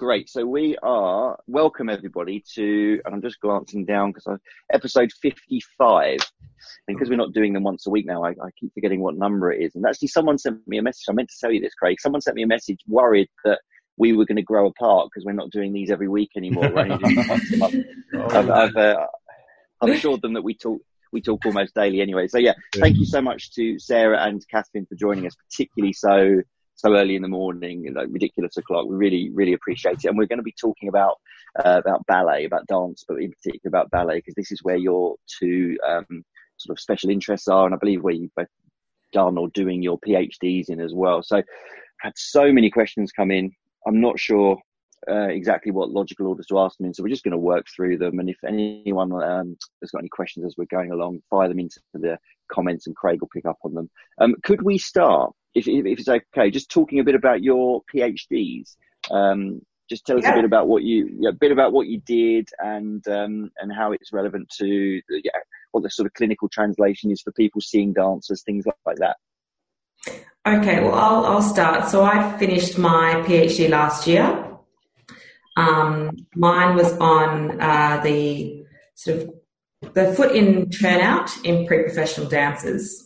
great. So we are welcome everybody to, and I'm just glancing down because I episode 55. And because we're not doing them once a week now, I, I, keep forgetting what number it is. And actually, someone sent me a message. I meant to tell you this, Craig. Someone sent me a message worried that we were going to grow apart because we're not doing these every week anymore. We're only doing once a month. I've, I've, uh, I've assured them that we talk we talk almost daily anyway. So yeah, thank you so much to Sarah and Catherine for joining us, particularly so so early in the morning, like ridiculous o'clock. We really, really appreciate it. And we're going to be talking about uh, about ballet, about dance, but in particular about ballet, because this is where your two um, sort of special interests are, and I believe where you've both done or doing your PhDs in as well. So, had so many questions come in. I'm not sure uh, exactly what logical orders to ask them in, so we're just going to work through them. And if anyone um, has got any questions as we're going along, fire them into the comments, and Craig will pick up on them. Um, could we start if, if it's okay, just talking a bit about your PhDs. Um, just tell us yeah. a bit about what you, yeah, a bit about what you did and um, and how it's relevant to yeah, what the sort of clinical translation is for people seeing dancers, things like that. Okay, well, I'll, I'll start. So I finished my PhD last year. Um, mine was on uh, the sort of the foot in turnout in pre-professional dancers.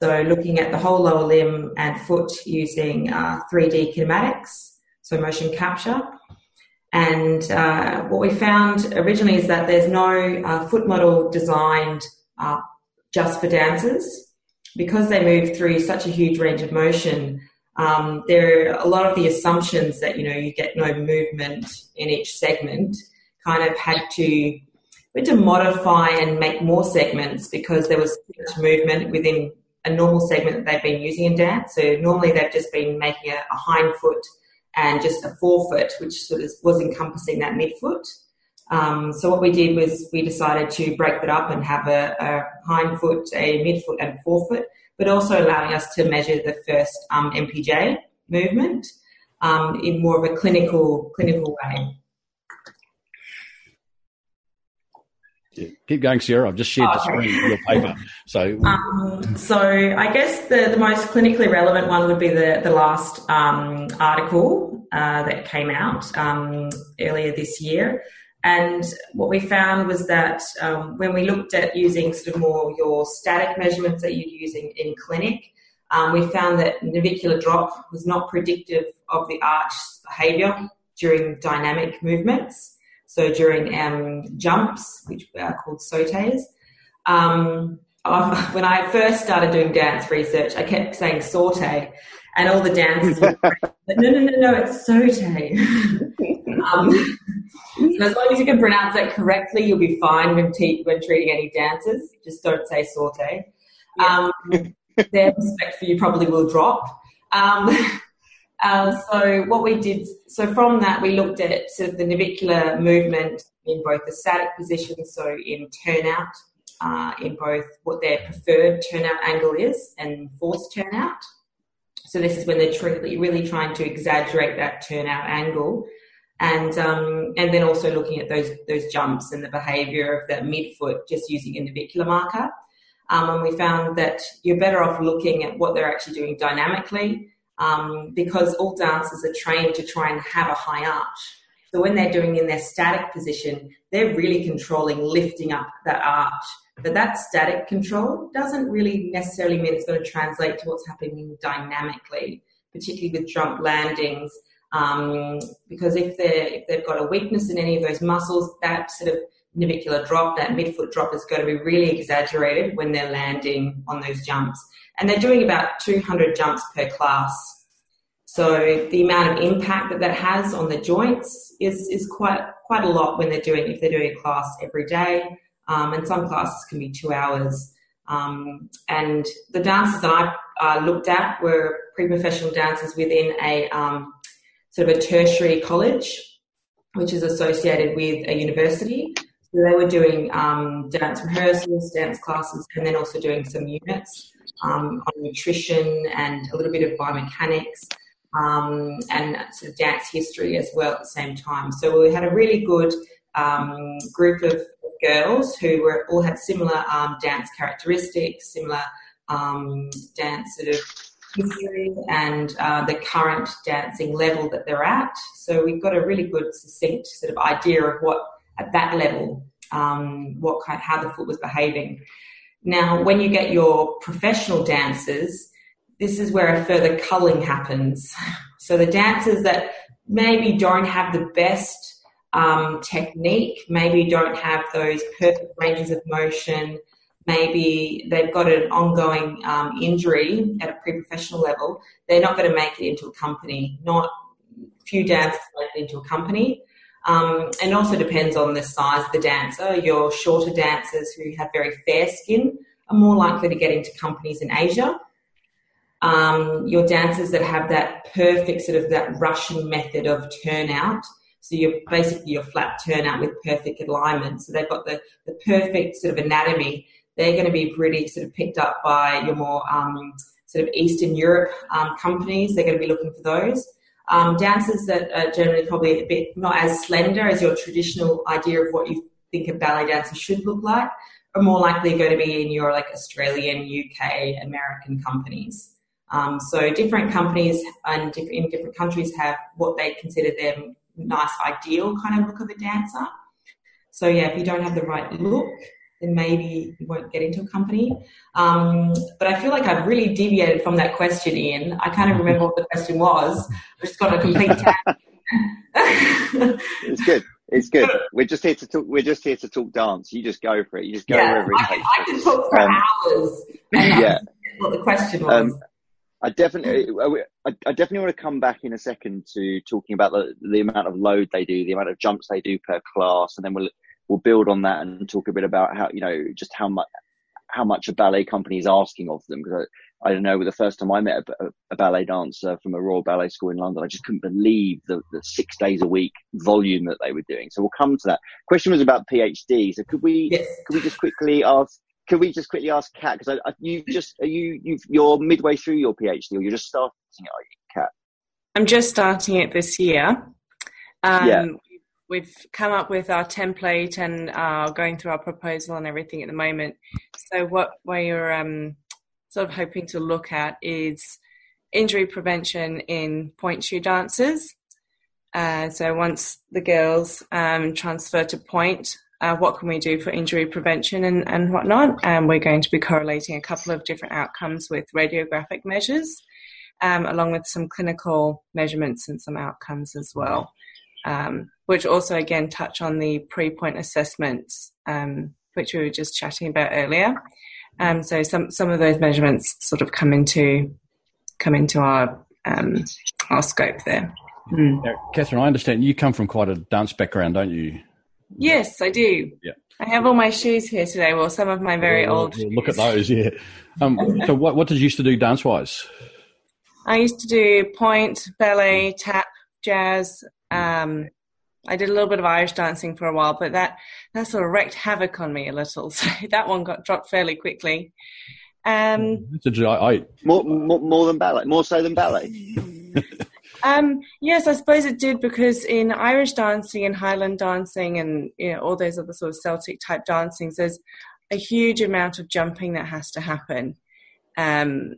So looking at the whole lower limb and foot using uh, 3D kinematics, so motion capture. And uh, what we found originally is that there's no uh, foot model designed uh, just for dancers. Because they move through such a huge range of motion, um, there are a lot of the assumptions that, you know, you get no movement in each segment kind of had to, had to modify and make more segments because there was movement within a normal segment that they've been using in dance. So normally they've just been making a, a hind foot and just a forefoot, which sort of was encompassing that midfoot. Um, so what we did was we decided to break that up and have a, a hind foot, a midfoot, and a forefoot, but also allowing us to measure the first um, MPJ movement um, in more of a clinical clinical way. Yeah. Keep going, Sarah. I've just shared oh, the screen okay. your paper. So, um, so I guess the, the most clinically relevant one would be the the last um, article uh, that came out um, earlier this year. And what we found was that um, when we looked at using sort of more your static measurements that you're using in clinic, um, we found that navicular drop was not predictive of the arch behavior during dynamic movements. So during um, jumps, which are called sautés, um, when I first started doing dance research, I kept saying saute, and all the dancers were like, no, no, no, no, it's saute. um, so as long as you can pronounce that correctly, you'll be fine when, te- when treating any dancers. Just don't say saute. Yeah. Um, their respect for you probably will drop. Um, uh, so what we did, so from that we looked at sort of the navicular movement in both the static position, so in turnout, uh, in both what their preferred turnout angle is and forced turnout. So this is when they're really trying to exaggerate that turnout angle, and um, and then also looking at those those jumps and the behaviour of the midfoot just using a navicular marker. Um, and we found that you're better off looking at what they're actually doing dynamically um, because all dancers are trained to try and have a high arch. So when they're doing in their static position, they're really controlling lifting up that arch. But that static control doesn't really necessarily mean it's going to translate to what's happening dynamically, particularly with jump landings. Um, because if if they've got a weakness in any of those muscles, that sort of navicular drop, that midfoot drop is going to be really exaggerated when they're landing on those jumps and they're doing about 200 jumps per class. So the amount of impact that that has on the joints is, is quite, quite a lot when they're doing, if they're doing a class every day. Um, and some classes can be two hours. Um, and the dancers that I uh, looked at were pre-professional dancers within a um, sort of a tertiary college, which is associated with a university. So they were doing um, dance rehearsals, dance classes, and then also doing some units um, on nutrition and a little bit of biomechanics um, and sort of dance history as well at the same time. So we had a really good um, group of girls who were all had similar um, dance characteristics, similar um, dance sort of history and uh, the current dancing level that they're at. So we've got a really good, succinct sort of idea of what at that level, um, what kind, how the foot was behaving. Now, when you get your professional dancers, this is where a further culling happens. So the dancers that maybe don't have the best um, technique, maybe don't have those perfect ranges of motion, maybe they've got an ongoing um, injury at a pre-professional level, they're not going to make it into a company. Not few dancers make it into a company. Um, and also depends on the size of the dancer. Your shorter dancers who have very fair skin are more likely to get into companies in Asia. Um, your dancers that have that perfect sort of that Russian method of turnout. So you're basically your flat turnout with perfect alignment. So they've got the, the perfect sort of anatomy. They're going to be really sort of picked up by your more um, sort of Eastern Europe um, companies. They're going to be looking for those. Um, dancers that are generally probably a bit not as slender as your traditional idea of what you think a ballet dancer should look like are more likely going to be in your like Australian, UK, American companies. Um, so different companies and in different countries have what they consider their nice ideal kind of look of a dancer. So yeah, if you don't have the right look, then maybe you won't get into a company. Um, but I feel like I've really deviated from that question, Ian. I kind of remember what the question was. I just got a complete it's good. It's good. We're just here to talk. We're just here to talk dance. You just go for it. You just go yeah, wherever it I, takes. I can talk for um, hours. yeah. What the question was. Um, I definitely, I, I, definitely want to come back in a second to talking about the, the amount of load they do, the amount of jumps they do per class, and then we'll we'll build on that and talk a bit about how you know just how much how much a ballet company is asking of them. Because I, I, don't know, the first time I met a, a, ballet dancer from a Royal Ballet School in London, I just couldn't believe the, the, six days a week volume that they were doing. So we'll come to that. Question was about PhD. So could we yes. could we just quickly ask? Could we just quickly ask Kat? Because you just are you you you're midway through your PhD, or you're just starting it, are you, Kat? I'm just starting it this year. Um, yeah we've come up with our template and are going through our proposal and everything at the moment. So what we're um, sort of hoping to look at is injury prevention in point shoe dancers. Uh, so once the girls um, transfer to point, uh, what can we do for injury prevention and, and whatnot? And we're going to be correlating a couple of different outcomes with radiographic measures, um, along with some clinical measurements and some outcomes as well um, which also again touch on the pre-point assessments, um, which we were just chatting about earlier. Um, so some some of those measurements sort of come into come into our um, our scope there. Mm. Now, Catherine, I understand you come from quite a dance background, don't you? Yes, I do. Yeah. I have all my shoes here today. Well, some of my very well, old. Look at those, yeah. Um, so, what, what did you used to do dance wise? I used to do point, ballet, tap, jazz, um, I did a little bit of Irish dancing for a while, but that that sort of wreaked havoc on me a little. So that one got dropped fairly quickly. Um, I, more, more, more than ballet, more so than ballet. um, yes, I suppose it did because in Irish dancing and Highland dancing and you know all those other sort of Celtic type dancings, there's a huge amount of jumping that has to happen, um,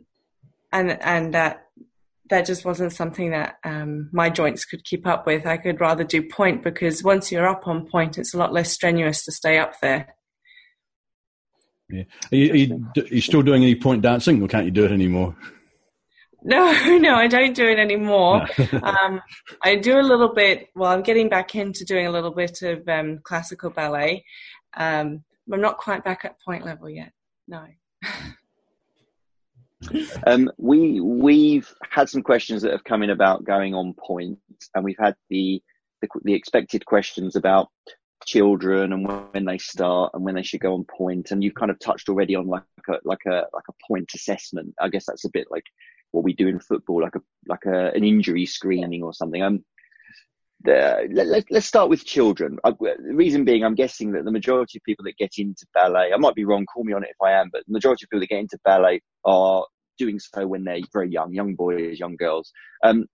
and and that that just wasn't something that um, my joints could keep up with. I could rather do point because once you're up on point, it's a lot less strenuous to stay up there. Yeah. Are you, are you, are you still doing any point dancing or can't you do it anymore? No, no, I don't do it anymore. um, I do a little bit. Well, I'm getting back into doing a little bit of um, classical ballet. Um, I'm not quite back at point level yet. No. Um, we we've had some questions that have come in about going on pointe, and we've had the, the, the expected questions about children and when they start and when they should go on pointe. And you've kind of touched already on like a like a like a pointe assessment. I guess that's a bit like what we do in football, like a like a an injury screening or something. Um, the, let, us start with children. I, the reason being, I'm guessing that the majority of people that get into ballet, I might be wrong, call me on it if I am, but the majority of people that get into ballet are doing so when they're very young, young boys, young girls. Um,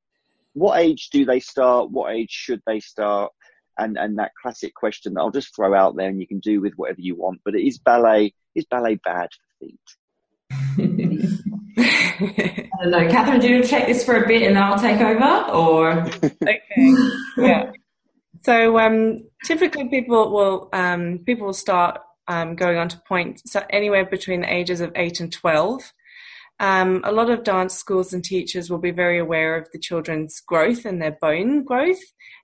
what age do they start? What age should they start? And and that classic question that I'll just throw out there, and you can do with whatever you want. But is ballet is ballet bad for feet? I don't know. Catherine, do you want to check this for a bit and then I'll take over? Or okay, yeah. So um, typically, people will um, people will start um, going on to point so anywhere between the ages of eight and twelve. Um, a lot of dance schools and teachers will be very aware of the children's growth and their bone growth,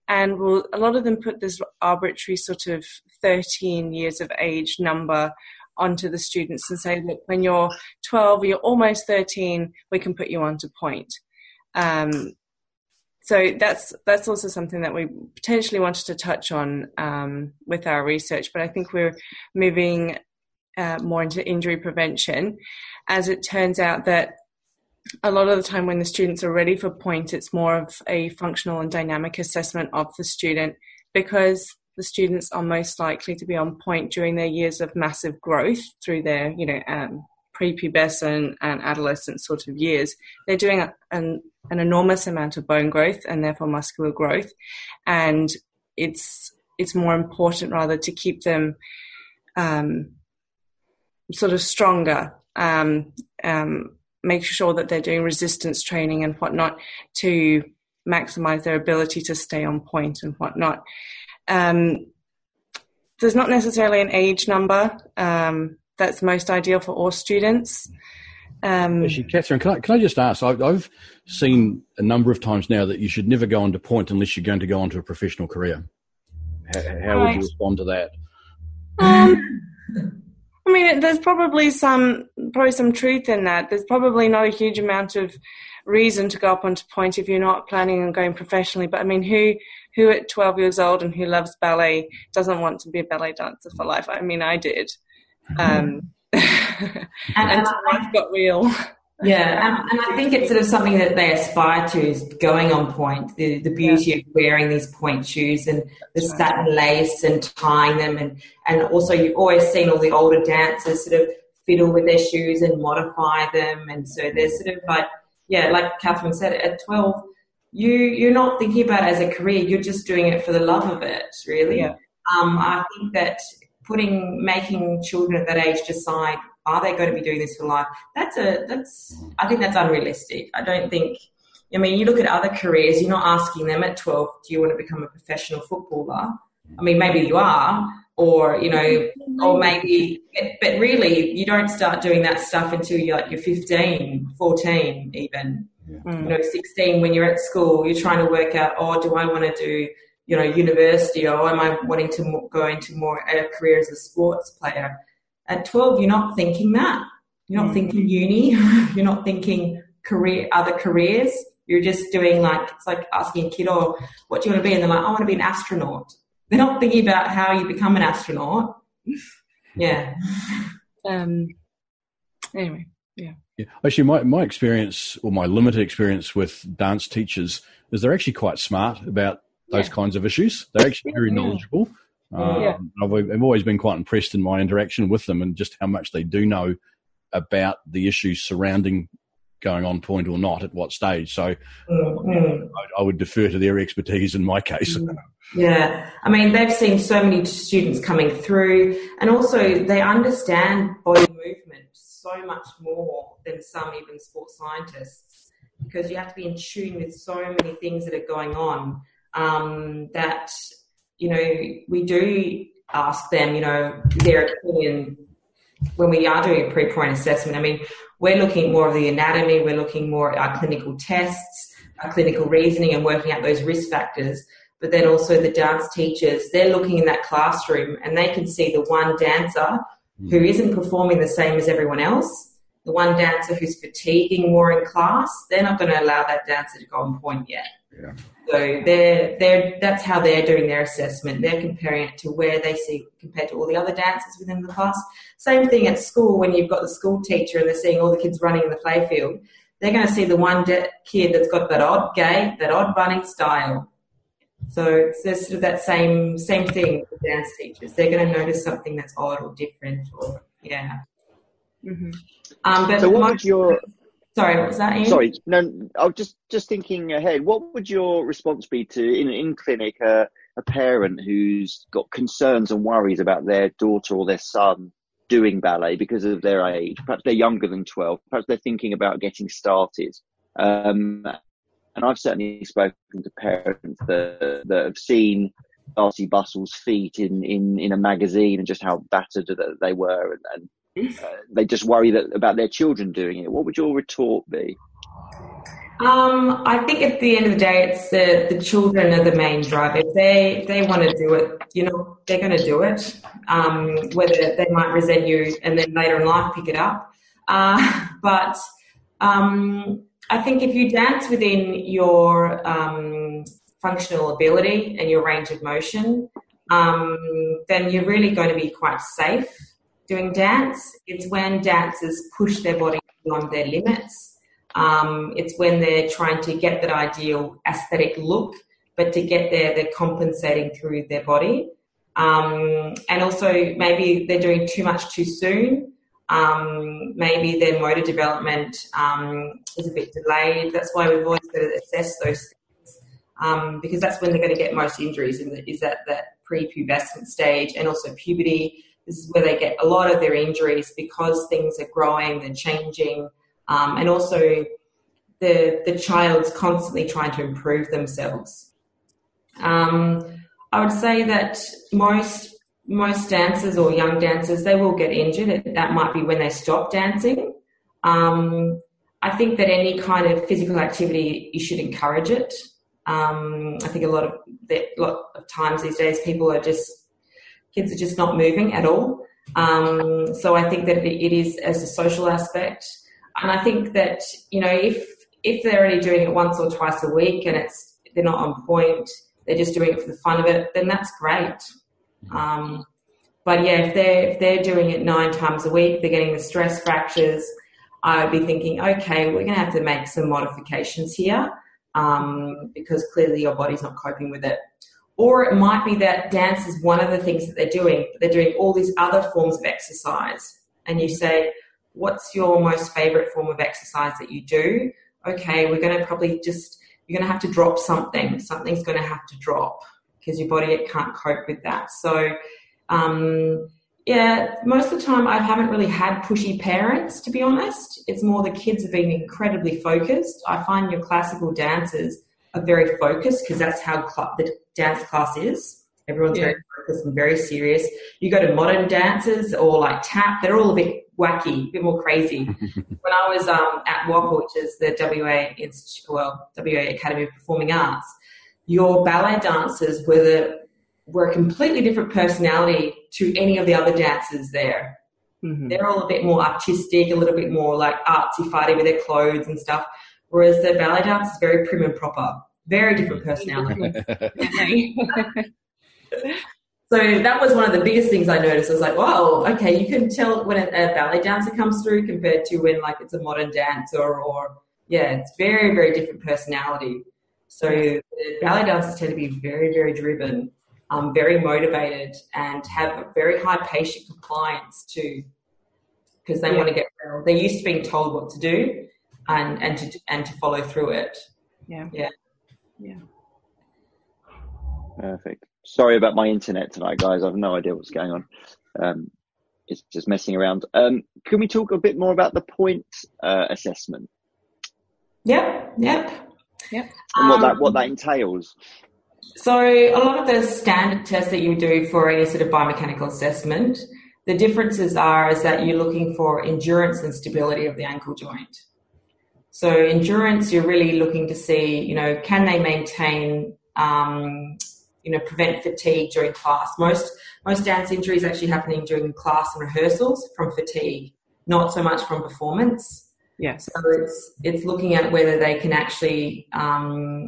and will a lot of them put this arbitrary sort of 13 years of age number onto the students and say, look, when you're 12, you're almost 13, we can put you onto point. Um, so that's that's also something that we potentially wanted to touch on um, with our research, but I think we're moving uh, more into injury prevention, as it turns out that a lot of the time when the students are ready for point, it's more of a functional and dynamic assessment of the student because the students are most likely to be on point during their years of massive growth through their, you know, um, prepubescent and adolescent sort of years. They're doing an, an enormous amount of bone growth and therefore muscular growth, and it's it's more important rather to keep them um, sort of stronger. Um, um, make sure that they're doing resistance training and whatnot to maximize their ability to stay on point and whatnot. Um, there's not necessarily an age number um, that's most ideal for all students. Um, Actually, Catherine, can I, can I just ask? I, have seen a number of times now that you should never go on to point unless you're going to go on to a professional career. How, how right. would you respond to that? Um, I mean, there's probably some probably some truth in that. There's probably not a huge amount of reason to go up onto point if you're not planning on going professionally. But I mean, who who at 12 years old and who loves ballet doesn't want to be a ballet dancer for life? I mean, I did. Um, and, and life got real. Yeah, and, and, I think it's sort of something that they aspire to is going on point. The the beauty yeah. of wearing these point shoes and the satin lace and tying them, and and also you've always seen all the older dancers sort of fiddle with their shoes and modify them, and so they're sort of like yeah, like Catherine said, at twelve, you you're not thinking about it as a career. You're just doing it for the love of it, really. Yeah. Um, I think that putting making children at that age decide are they going to be doing this for life? That's a that's I think that's unrealistic. I don't think. I mean, you look at other careers. You're not asking them at 12, do you want to become a professional footballer? I mean, maybe you are, or you know, or maybe, but really, you don't start doing that stuff until you're like you're 15, 14, even. Yeah. You know, 16 when you're at school, you're trying to work out, oh, do I want to do, you know, university, or am I wanting to go into more a career as a sports player? At 12, you're not thinking that. You're not mm. thinking uni. you're not thinking career, other careers. You're just doing like, it's like asking a kid, oh, what do you want to be? And they're like, I want to be an astronaut. They're not thinking about how you become an astronaut. Yeah. Um, anyway, yeah. Yeah. Actually, my, my experience or my limited experience with dance teachers is they're actually quite smart about those yeah. kinds of issues. They're actually very knowledgeable. Um, yeah. I've, I've, always been quite impressed in my interaction with them and just how much they do know about the issues surrounding going on point or not at what stage. So mm-hmm. I, I, would defer to their expertise in my case. Mm. Yeah, I mean they've seen so many students coming through, and also they understand body movement so much more than some even sports scientists because you have to be in tune with so many things that are going on um, that you know, we do ask them, you know, their opinion when we are doing a pre-point assessment. I mean, we're looking more of the anatomy, we're looking more at our clinical tests, our clinical reasoning and working out those risk factors. But then also the dance teachers, they're looking in that classroom and they can see the one dancer who mm. isn't performing the same as everyone else, the one dancer who's fatiguing more in class, they're not going to allow that dancer to go on point yet. Yeah. So they're, they're, that's how they're doing their assessment. They're comparing it to where they see compared to all the other dancers within the class. Same thing at school when you've got the school teacher and they're seeing all the kids running in the playfield. They're going to see the one de- kid that's got that odd gait, that odd running style. So it's sort of that same same thing with dance teachers. They're going to notice something that's odd or different, or yeah. Mm-hmm. Um, but so what would your Sorry, what was that? Ian? Sorry, no. I was just just thinking ahead. What would your response be to in in clinic a, a parent who's got concerns and worries about their daughter or their son doing ballet because of their age. Perhaps they're younger than 12. Perhaps they're thinking about getting started. Um, and I've certainly spoken to parents that, that have seen Darcey Bussell's feet in, in, in a magazine and just how battered that they were. And, and uh, they just worry that, about their children doing it. What would your retort be? Um, I think at the end of the day, it's the, the children are the main driver. If they if they want to do it, you know, they're going to do it. Um, whether they might resent you and then later in life pick it up. Uh, but um, I think if you dance within your um, functional ability and your range of motion, um, then you're really going to be quite safe doing dance. It's when dancers push their body beyond their limits um, it's when they're trying to get that ideal aesthetic look, but to get there, they're compensating through their body. Um, and also, maybe they're doing too much too soon. Um, maybe their motor development um, is a bit delayed. That's why we've always got to assess those things um, because that's when they're going to get most injuries. Is at that pre-pubescent stage and also puberty. This is where they get a lot of their injuries because things are growing, they're changing um, and also the the child's constantly trying to improve themselves. Um, I would say that most most dancers or young dancers they will get injured. That might be when they stop dancing. Um, I think that any kind of physical activity you should encourage it. Um, I think a lot of a lot of times these days people are just kids are just not moving at all. Um, so I think that it is as a social aspect. And I think that, you know, if if they're only doing it once or twice a week and it's they're not on point, they're just doing it for the fun of it, then that's great. Um, but yeah, if they're if they're doing it nine times a week, they're getting the stress fractures. I'd be thinking, okay, we're going to have to make some modifications here um, because clearly your body's not coping with it. Or it might be that dance is one of the things that they're doing, but they're doing all these other forms of exercise. And you say, what's your most favorite form of exercise that you do? Okay, we're going to probably just, you're going to have to drop something. Something's going to have to drop because your body it can't cope with that. So, um, yeah, most of the time I haven't really had pushy parents, to be honest. It's more the kids have been incredibly focused. I find your classical dancers are very focused because that's how cl- the dance class is. Everyone's yeah. very focused and very serious. You go to modern dancers or like tap, they're all a bit wacky, a bit more crazy. when I was um, at WAAPA, which is the WA Institute, well, WA Academy of Performing Arts, your ballet dancers were the, were a completely different personality to any of the other dancers there. Mm-hmm. They're all a bit more artistic, a little bit more like artsy farty with their clothes and stuff. Whereas the ballet dance is very prim and proper, very different personality. So that was one of the biggest things I noticed. I was like, wow, okay, you can tell when a, a ballet dancer comes through compared to when like it's a modern dancer or, yeah, it's very, very different personality. So ballet dancers tend to be very, very driven, um, very motivated, and have a very high patient compliance too, because they yeah. want to get well. They're used to being told what to do, and and to and to follow through it. Yeah, yeah, yeah. Perfect. Sorry about my internet tonight, guys. I have no idea what's going on. Um, it's just messing around. Um, can we talk a bit more about the point uh, assessment? Yep, yep, yep. And what um, that what that entails. So a lot of the standard tests that you do for any sort of biomechanical assessment, the differences are is that you're looking for endurance and stability of the ankle joint. So endurance, you're really looking to see, you know, can they maintain um, you know, prevent fatigue during class. Most most dance injuries actually happening during class and rehearsals from fatigue, not so much from performance. Yes. So it's it's looking at whether they can actually, um,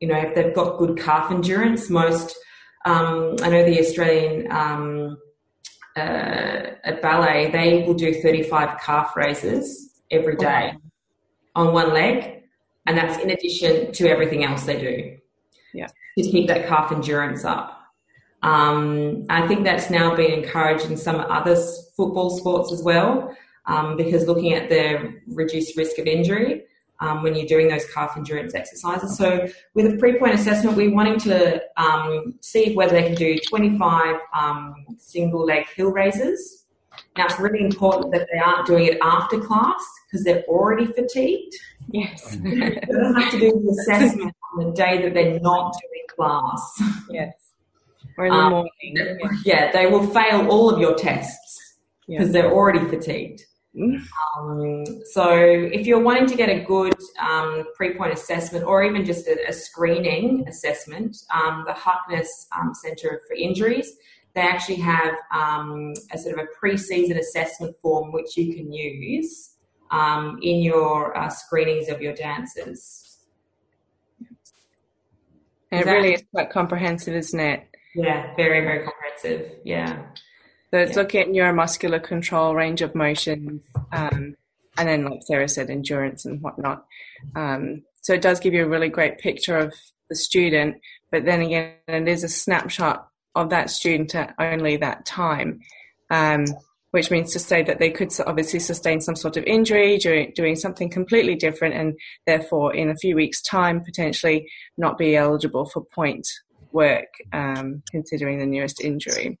you know, if they've got good calf endurance. Most um, I know the Australian um, uh, at ballet they will do 35 calf raises every day on one leg, and that's in addition to everything else they do. Yeah to keep that calf endurance up. Um, I think that's now being encouraged in some other football sports as well, um, because looking at the reduced risk of injury um, when you're doing those calf endurance exercises. So, with a pre-point assessment, we're wanting to um, see whether they can do 25 um, single leg heel raises Now it's really important that they aren't doing it after class because they're already fatigued. Yes. they don't have to do the assessment on the day that they're not doing class. Yes. Or in the um, morning. Yeah, they will fail all of your tests because yeah. they're already fatigued. Mm. Um, so if you're wanting to get a good um, pre-point assessment or even just a, a screening assessment, um, the Harkness um, Centre for Injuries, they actually have um, a sort of a pre-season assessment form which you can use um, in your uh, screenings of your dancers. And it really is quite comprehensive, isn't it? Yeah, very, very comprehensive. Yeah. So it's yeah. looking at neuromuscular control, range of motions, um, and then, like Sarah said, endurance and whatnot. Um, so it does give you a really great picture of the student, but then again, it is a snapshot of that student at only that time, um, which means to say that they could obviously sustain some sort of injury doing, doing something completely different, and therefore, in a few weeks' time, potentially not be eligible for point work, um, considering the newest injury.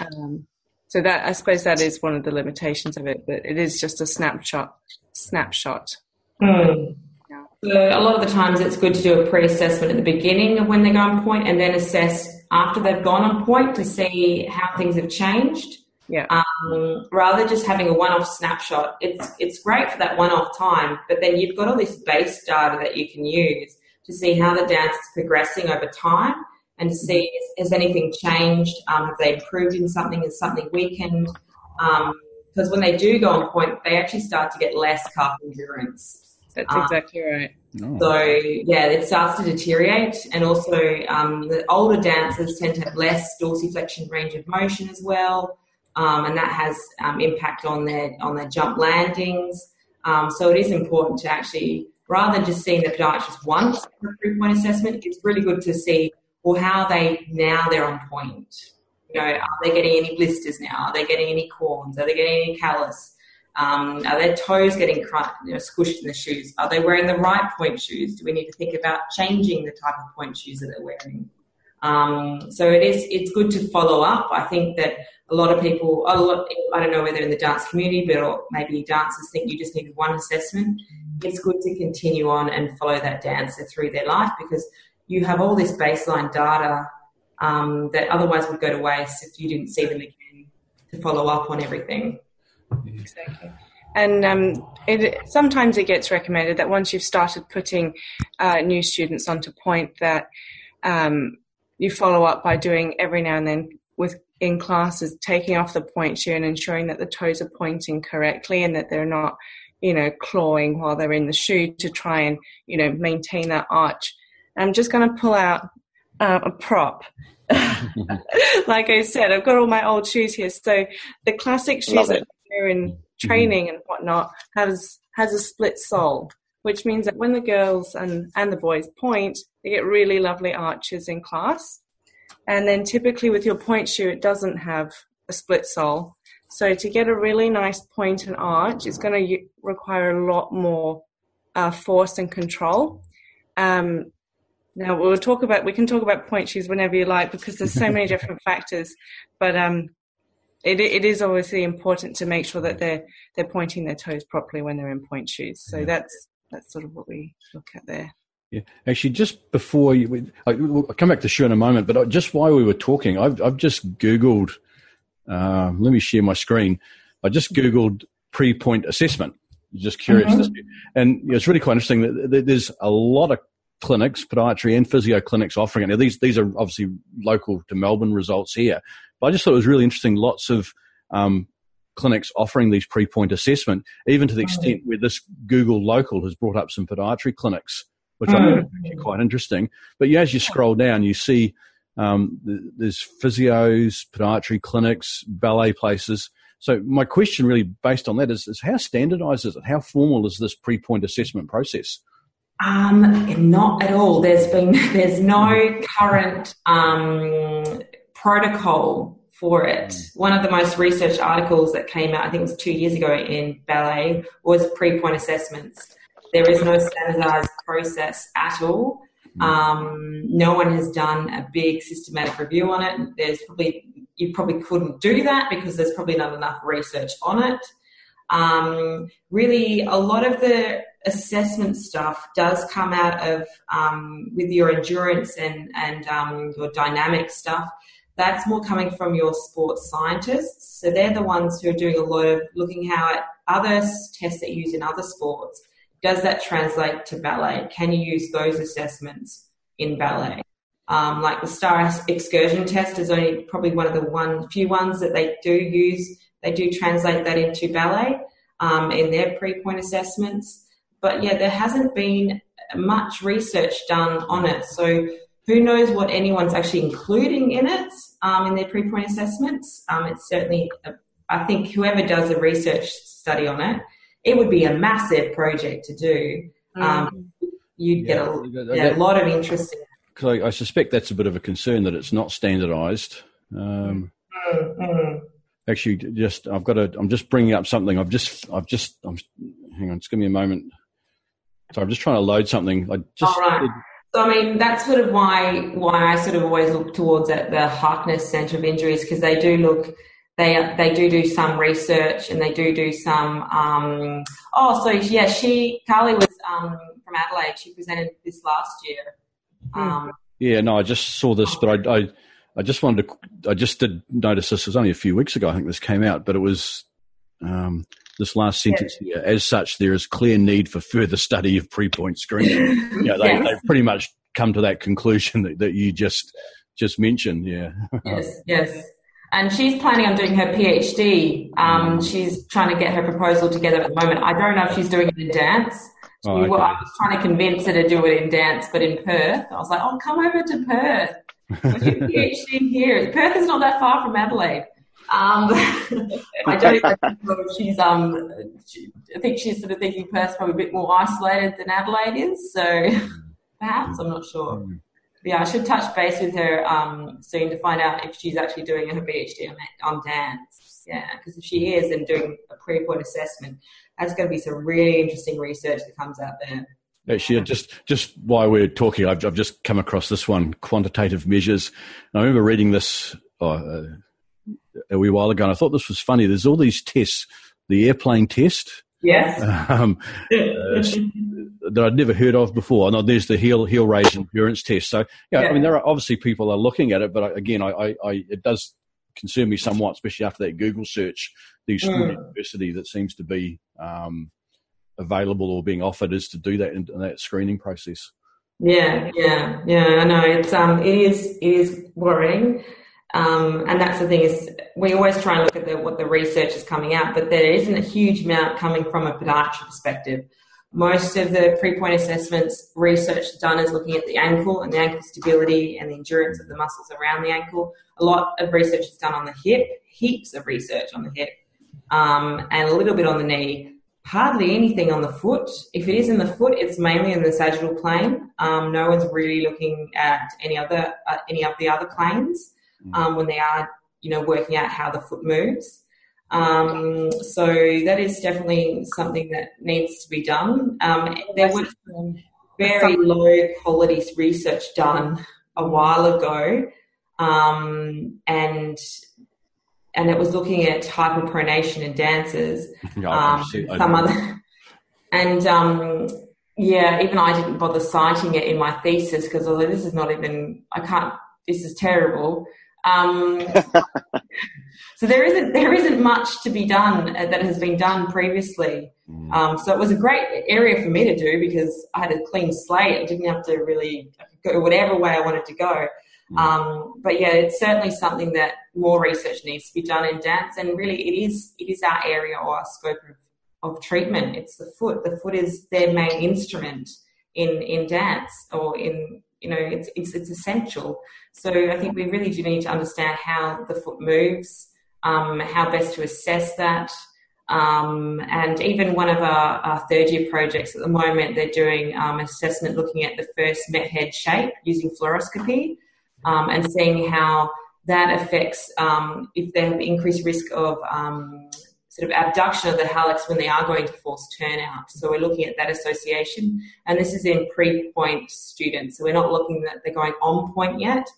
Um, so that I suppose that is one of the limitations of it, but it is just a snapshot. Snapshot. Mm. Yeah. So a lot of the times, it's good to do a pre-assessment at the beginning of when they go on point, and then assess after they've gone on point to see how things have changed. Yeah. Um, rather just having a one-off snapshot, it's it's great for that one-off time, but then you've got all this base data that you can use to see how the dance is progressing over time and to see has, anything changed? Um, have they improved in something? Is something weakened? Because um, when they do go on point, they actually start to get less calf endurance. That's um, exactly right. Oh. So yeah, it starts to deteriorate, and also um, the older dancers tend to have less dorsiflexion range of motion as well, um, and that has um, impact on their on their jump landings. so it is important to actually rather than just seeing the podiatrist once for a three-point assessment, it's really good to see or how are they now they're on point. You know, are they getting any blisters now? Are they getting any corns? Are they getting any callus? Um, are their toes getting you know, squished in the shoes? Are they wearing the right point shoes? Do we need to think about changing the type of point shoes that they're wearing? Um, so it is it's good to follow up. I think that a lot of people, a lot, I don't know whether in the dance community, but maybe dancers think you just need one assessment. It's good to continue on and follow that dancer through their life because you have all this baseline data um, that otherwise would go to waste if you didn't see them again to follow up on everything. Exactly. And um, it, sometimes it gets recommended that once you've started putting uh, new students onto point, that um, you follow up by doing every now and then with in classes taking off the point shoe and ensuring that the toes are pointing correctly and that they're not, you know, clawing while they're in the shoe to try and you know maintain that arch I'm just going to pull out uh, a prop. like I said, I've got all my old shoes here. So the classic shoes that wear in mm-hmm. training mm-hmm. and whatnot has has a split sole, which means that when the girls and, and the boys point, they get really lovely arches in class. And then typically with your point shoe, it doesn't have a split sole. So to get a really nice point and arch, it's going to require a lot more uh, force and control. Um, now we'll talk about we can talk about point shoes whenever you like because there's so many different factors, but um, it it is obviously important to make sure that they're they're pointing their toes properly when they're in point shoes. So yeah. that's that's sort of what we look at there. Yeah, actually, just before you, I, will come back to shoe in a moment, but just while we were talking, I've I've just googled. Uh, let me share my screen. I just googled pre-point assessment. Just curious, mm-hmm. and it's really quite interesting that there's a lot of clinics, podiatry and physio clinics offering it. Now, these, these are obviously local to Melbourne results here, but I just thought it was really interesting. Lots of um, clinics offering these pre-point assessment, even to the extent where this Google local has brought up some podiatry clinics, which I think is quite interesting. But as you scroll down, you see um, there's physios, podiatry clinics, ballet places. So my question really based on that is, is how standardized is it? How formal is this pre-point assessment process? Um, not at all. There's been there's no current um, protocol for it. Mm. One of the most researched articles that came out, I think it was two years ago in Ballet, was pre-point assessments. There is no standardized process at all. Mm. Um, no one has done a big systematic review on it. There's probably you probably couldn't do that because there's probably not enough research on it. Um, really, a lot of the assessment stuff does come out of um, with your endurance and and um, your dynamic stuff. That's more coming from your sports scientists. So they're the ones who are doing a lot of looking how at other tests that you use in other sports. Does that translate to ballet? Can you use those assessments in ballet? Um, like the star excursion test is only probably one of the one few ones that they do use. They do translate that into ballet um, in their pre-point assessments. But yeah, there hasn't been much research done on it. So who knows what anyone's actually including in it um, in their pre-point assessments? Um, it's certainly, I think whoever does a research study on it, it would be a massive project to do. Um, mm. You'd get a, yeah, a lot of interest in because I, I, suspect that's a bit of a concern that it's not standardised. Um, mm-hmm. Actually, just I've got to. I'm just bringing up something. I've just. I've just. I'm. Hang on. Just give me a moment. So I'm just trying to load something. I just. All right. So I mean, that's sort of why why I sort of always look towards at the Harkness Centre of Injuries because they do look. They, they do do some research and they do do some. Um, oh, so yeah, she Carly was um, from Adelaide. She presented this last year Hmm. Um, yeah, no, I just saw this, but I, I, I, just wanted to, I just did notice this It was only a few weeks ago. I think this came out, but it was um, this last sentence yeah. here. As such, there is clear need for further study of pre-point screening. yeah, they, yes. they've pretty much come to that conclusion that, that you just just mentioned. Yeah. yes. Yes. And she's planning on doing her PhD. Um, mm. she's trying to get her proposal together at the moment. I don't know if she's doing it in dance Oh, okay. I was trying to convince her to do it in dance, but in Perth, I was like, "Oh, come over to Perth. What's your PhD here? Perth is not that far from Adelaide." Um, I don't know if she's um, she, I think she's sort of thinking Perth's probably a bit more isolated than Adelaide is, so perhaps I'm not sure. Mm. Yeah, I should touch base with her um, soon to find out if she's actually doing her PhD on, on dance. Yeah, because if she is and doing a pre-point assessment, that's going to be some really interesting research that comes out there. Actually, just just while we're talking, I've, I've just come across this one: quantitative measures. And I remember reading this oh, uh, a wee while ago, and I thought this was funny. There's all these tests, the airplane test, yes, um, uh, that I'd never heard of before. And there's the heel heel raise endurance test. So, yeah, yeah, I mean, there are obviously people are looking at it, but again, I, I, I it does concern me somewhat, especially after that Google search, the mm. diversity that seems to be um, available or being offered is to do that in, in, that screening process. Yeah, yeah, yeah. I know it's um, it is it is worrying, um, and that's the thing is we always try and look at the, what the research is coming out, but there isn't a huge amount coming from a podiatry perspective. Most of the pre-point assessments research done is looking at the ankle and the ankle stability and the endurance of the muscles around the ankle. A lot of research is done on the hip, heaps of research on the hip, um, and a little bit on the knee. Hardly anything on the foot. If it is in the foot, it's mainly in the sagittal plane. Um, no one's really looking at any other uh, any of the other planes mm. um, when they are, you know, working out how the foot moves. Um, so that is definitely something that needs to be done. Um, there was very low quality research done a while ago, um, and and it was looking at hyperpronation in dancers. Um, some other, and um, yeah, even I didn't bother citing it in my thesis because although this is not even, I can't. This is terrible. Um, so there isn't there isn't much to be done uh, that has been done previously. Mm. Um, so it was a great area for me to do because I had a clean slate. I didn't have to really go whatever way I wanted to go. Um, but yeah, it's certainly something that more research needs to be done in dance, and really it is it is our area or our scope of, of treatment. It's the foot. The foot is their main instrument in in dance or in you know it's it's it's essential. So I think we really do need to understand how the foot moves, um, how best to assess that. Um, and even one of our, our, third year projects at the moment, they're doing um, assessment looking at the first met head shape using fluoroscopy um, and seeing how that affects um, if they have increased risk of um, sort of abduction of the hallux when they are going to force turnout. So we're looking at that association, and this is in pre-point students. So we're not looking that they're going on point yet.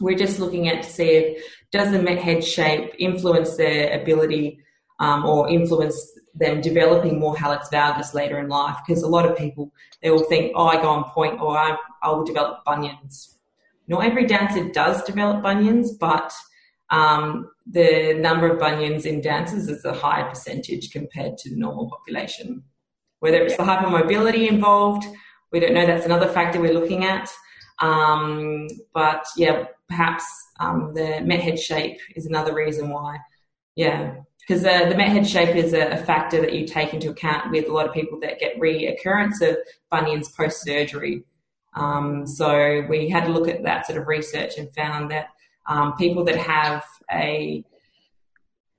we're just looking at to see if does the met head shape influence their ability um, or influence them developing more hallux valgus later in life because a lot of people they will think oh I go on point or I, I will develop bunions. Not every dancer does develop bunions, but um, the number of bunions in dancers is a higher percentage compared to the normal population. Whether it's the hypermobility involved, we don't know. That's another factor we're looking at. Um, but yeah, perhaps um, the Met head shape is another reason why. Yeah, because the, the Met head shape is a, a, factor that you take into account with a lot of people that get reoccurrence of bunions post surgery. Um, so we had to look at that sort of research and found that um, people that have a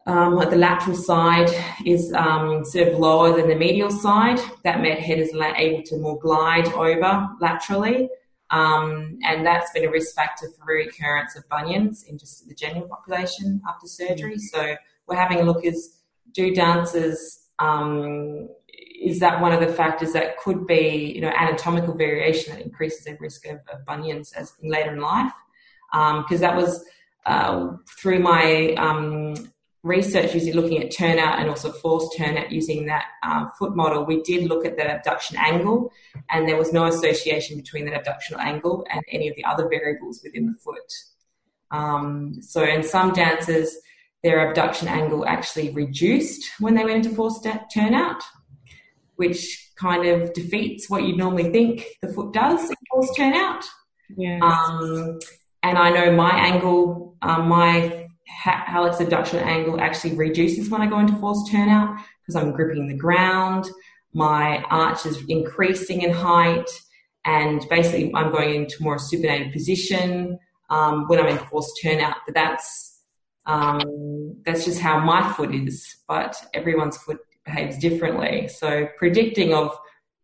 um, like the lateral side is um, sort of lower than the medial side. That med head is able to more glide over laterally. Um, and that's been a risk factor for recurrence of bunions in just the general population after surgery. Mm. So we're having a look as do dancers, um, is that one of the factors that could be, you know, anatomical variation that increases the risk of, of bunions as later in life? Because um, that was uh, through my um, research using looking at turnout and also forced turnout using that um, foot model, we did look at the abduction angle, and there was no association between that abductional angle and any of the other variables within the foot. Um, so, in some dancers, their abduction angle actually reduced when they went into forced turnout, which kind of defeats what you'd normally think the foot does in forced turnout. Yes. Um, and I know my angle, um, my hallux abduction angle actually reduces when I go into forced turnout because I'm gripping the ground. My arch is increasing in height, and basically I'm going into more supinated position um, when I'm in forced turnout. But that's um, that's just how my foot is. But everyone's foot behaves differently. So predicting of,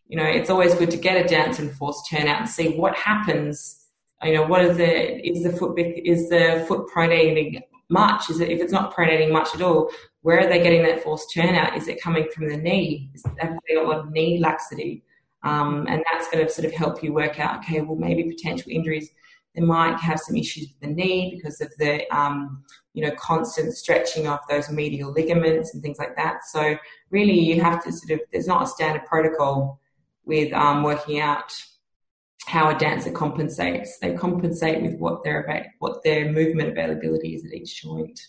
you know, it's always good to get a dance and force turnout and see what happens. You know, what is the is the foot is the foot pronating much? Is it if it's not pronating much at all? Where are they getting that force turnout? Is it coming from the knee? Is that they got a lot of knee laxity? Um, and that's going to sort of help you work out. Okay, well maybe potential injuries. They might have some issues with the knee because of the um, you know constant stretching of those medial ligaments and things like that. So really, you have to sort of there's not a standard protocol with um, working out how a dancer compensates. They compensate with what their what their movement availability is at each joint.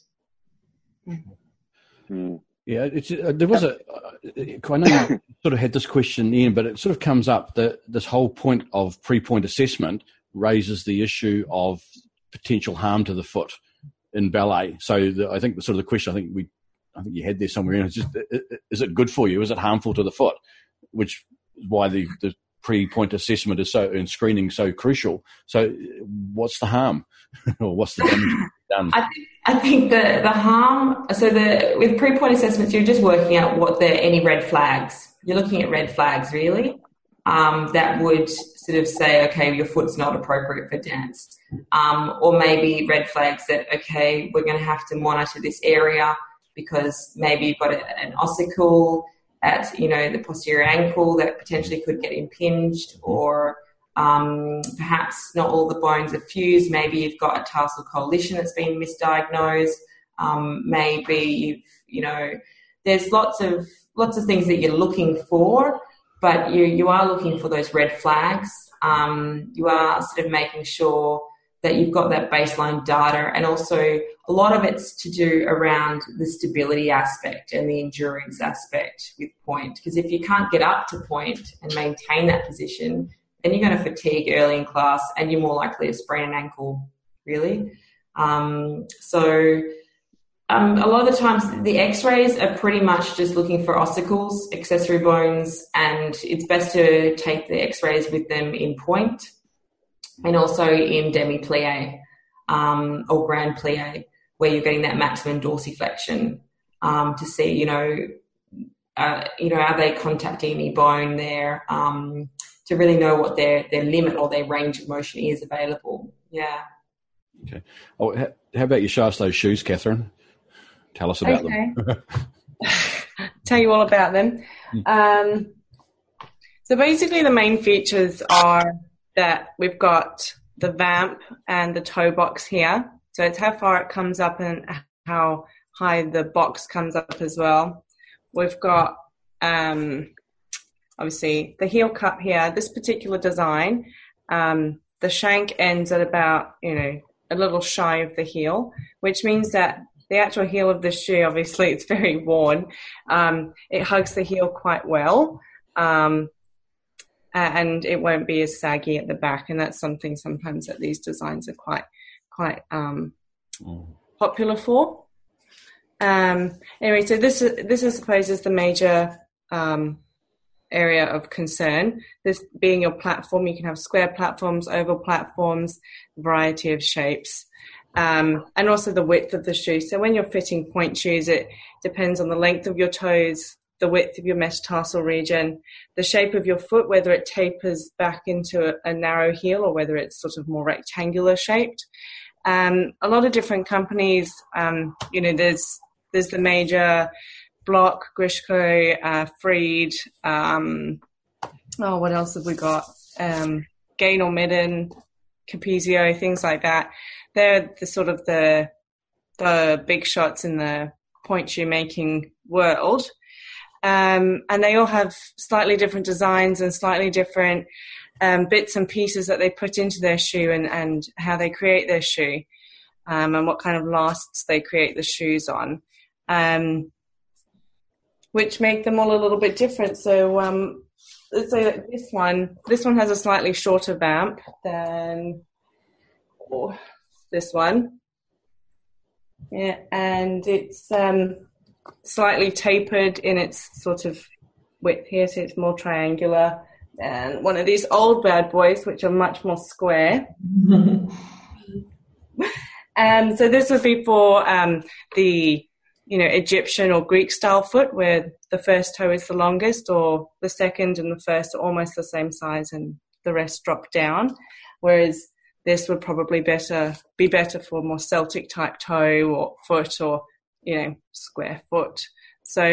Mm. Yeah, uh, there was a. Uh, I know you sort of had this question in, but it sort of comes up that this whole point of pre-pointe assessment raises the issue of potential harm to the foot in ballet. So the, I think the sort of the question I think we, I think you had there somewhere in just is it good for you? Is it harmful to the foot? Which is why the, the pre-pointe assessment is so and screening so crucial. So, what's the harm, or what's the damage done? I think, I think the the harm. So the with pre-pointe assessments, you're just working out what the any red flags. You're looking at red flags really. Um, that would sort of say, okay, your foot's not appropriate for dance. Um, or maybe red flags that, okay, we're going to have to monitor this area because maybe you've got a, an ossicle at you know the posterior ankle that potentially could get impinged or um, perhaps not all the bones are fused. Maybe you've got a tarsal coalition that's been misdiagnosed. Um, maybe you've, you know, there's lots of lots of things that you're looking for, but you you are looking for those red flags. Um, you are sort of making sure that you've got that baseline data and also a lot of it's to do around the stability aspect and the endurance aspect with pointe because if you can't get up to pointe and maintain that position then you're going to fatigue early in class and you're more likely to sprain an ankle really um, so um, a lot of the times the x-rays are pretty much just looking for ossicles accessory bones and it's best to take the x-rays with them in pointe and also in demi plie um, or grand plie, where you're getting that maximum dorsiflexion um, to see, you know, uh, you know, are they contacting any bone there um, to really know what their their limit or their range of motion is available. Yeah. Okay. Oh, how about you show us those shoes, Catherine? Tell us about okay. them. Tell you all about them. Hmm. Um, so basically, the main features are that we've got the vamp and the toe box here. So it's how far it comes up and how high the box comes up as well. We've got um, obviously the heel cup here. This particular design, um, the shank ends at about you know a little shy of the heel, which means that the actual heel of the shoe, obviously, it's very worn. Um, it hugs the heel quite well. Um, and it won't be as saggy at the back. And that's something sometimes that these designs are quite, quite um, mm. popular for. Um, anyway, so this this I suppose is the major um, area of concern. This being your platform, you can have square platforms, oval platforms, variety of shapes. Um, and also the width of the shoe. So when you're fitting pointe shoes, it depends on the length of your toes, the width of your metatarsal region, the shape of your foot, whether it tapers back into a, a narrow heel or whether it's sort of more rectangular shaped. Um, a lot of different companies, um, you know, there's there's the major Bloch, Grishko, uh, Freed. Um, oh, what else have we got? Um, Gaynor Minden, Capezio, things like that. They're the sort of the the big shots in the pointe shoe making world. Um, and they all have slightly different designs and slightly different um, bits and pieces that they put into their shoe and, and how they create their shoe um, and what kind of lasts they create the shoes on, um, which make them all a little bit different. So um, let's say that this one, this one has a slightly shorter vamp than oh, this one. Yeah, and it's um, slightly tapered in its sort of width here, so it's more triangular. than one of these old bad boys, which are much more square. um, so this would be for um, the you know Egyptian or Greek style foot, where the first toe is the longest, or the second and the first are almost the same size, and the rest drop down. Whereas this would probably better be better for more Celtic type toe or foot or you know, square foot. So,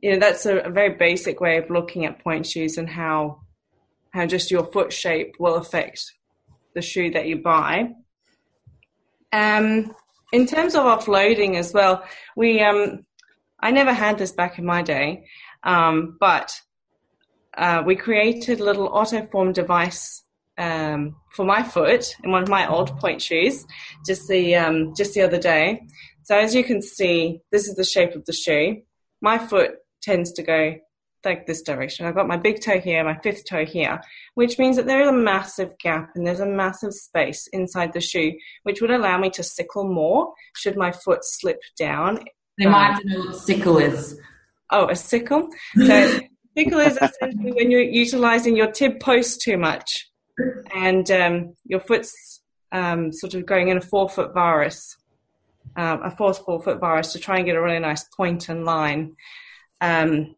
you know, that's a, a very basic way of looking at pointe shoes and how how just your foot shape will affect the shoe that you buy. Um, in terms of offloading as well, we um, I never had this back in my day, um, but uh, we created a little Otoform device um, for my foot in one of my old pointe shoes just the um, just the other day, so as you can see, this is the shape of the shoe. My foot tends to go like this direction. I've got my big toe here, my fifth toe here, which means that there is a massive gap and there's a massive space inside the shoe, which would allow me to sickle more should my foot slip down. They um, might know what sickle is. Oh, a sickle? So sickle is essentially when you're utilizing your tib post too much and um, your foot's um, sort of going in a forefoot varus um, a fourth forefoot varus to try and get a really nice point and line. Um,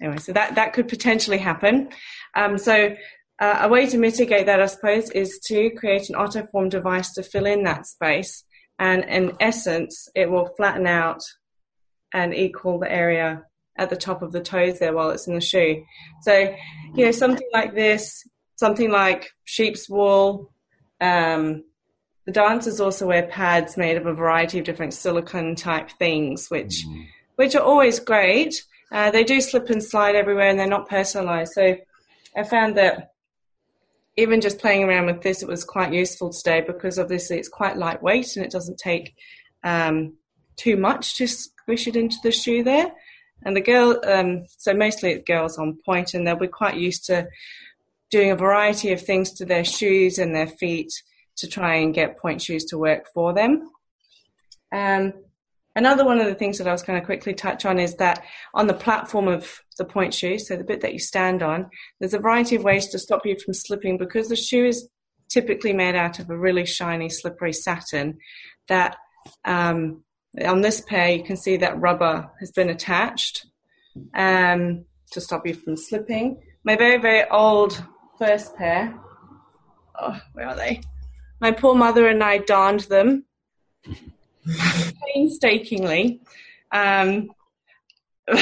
anyway, so that, that could potentially happen. Um, so uh, a way to mitigate that, I suppose, is to create an Otoform device to fill in that space. And in essence, it will flatten out and equal the area at the top of the toes there while it's in the shoe. So, you know, something like this, something like sheep's wool, um, the dancers also wear pads made of a variety of different silicone type things, which mm. which are always great. Uh, they do slip and slide everywhere, and they're not personalized. So I found that even just playing around with this, it was quite useful today because obviously it's quite lightweight and it doesn't take um, too much to squish it into the shoe there. And the girl, um, so mostly it's girls on and they'll be quite used to doing a variety of things to their shoes and their feet to try and get pointe shoes to work for them. Um, another one of the things that I was going to quickly touch on is that on the platform of the pointe shoe, so the bit that you stand on, there's a variety of ways to stop you from slipping because the shoe is typically made out of a really shiny, slippery satin that um, on this pair you can see that rubber has been attached um, to stop you from slipping. My very, very old first pair, oh, where are they? My poor mother and I darned them painstakingly. Um,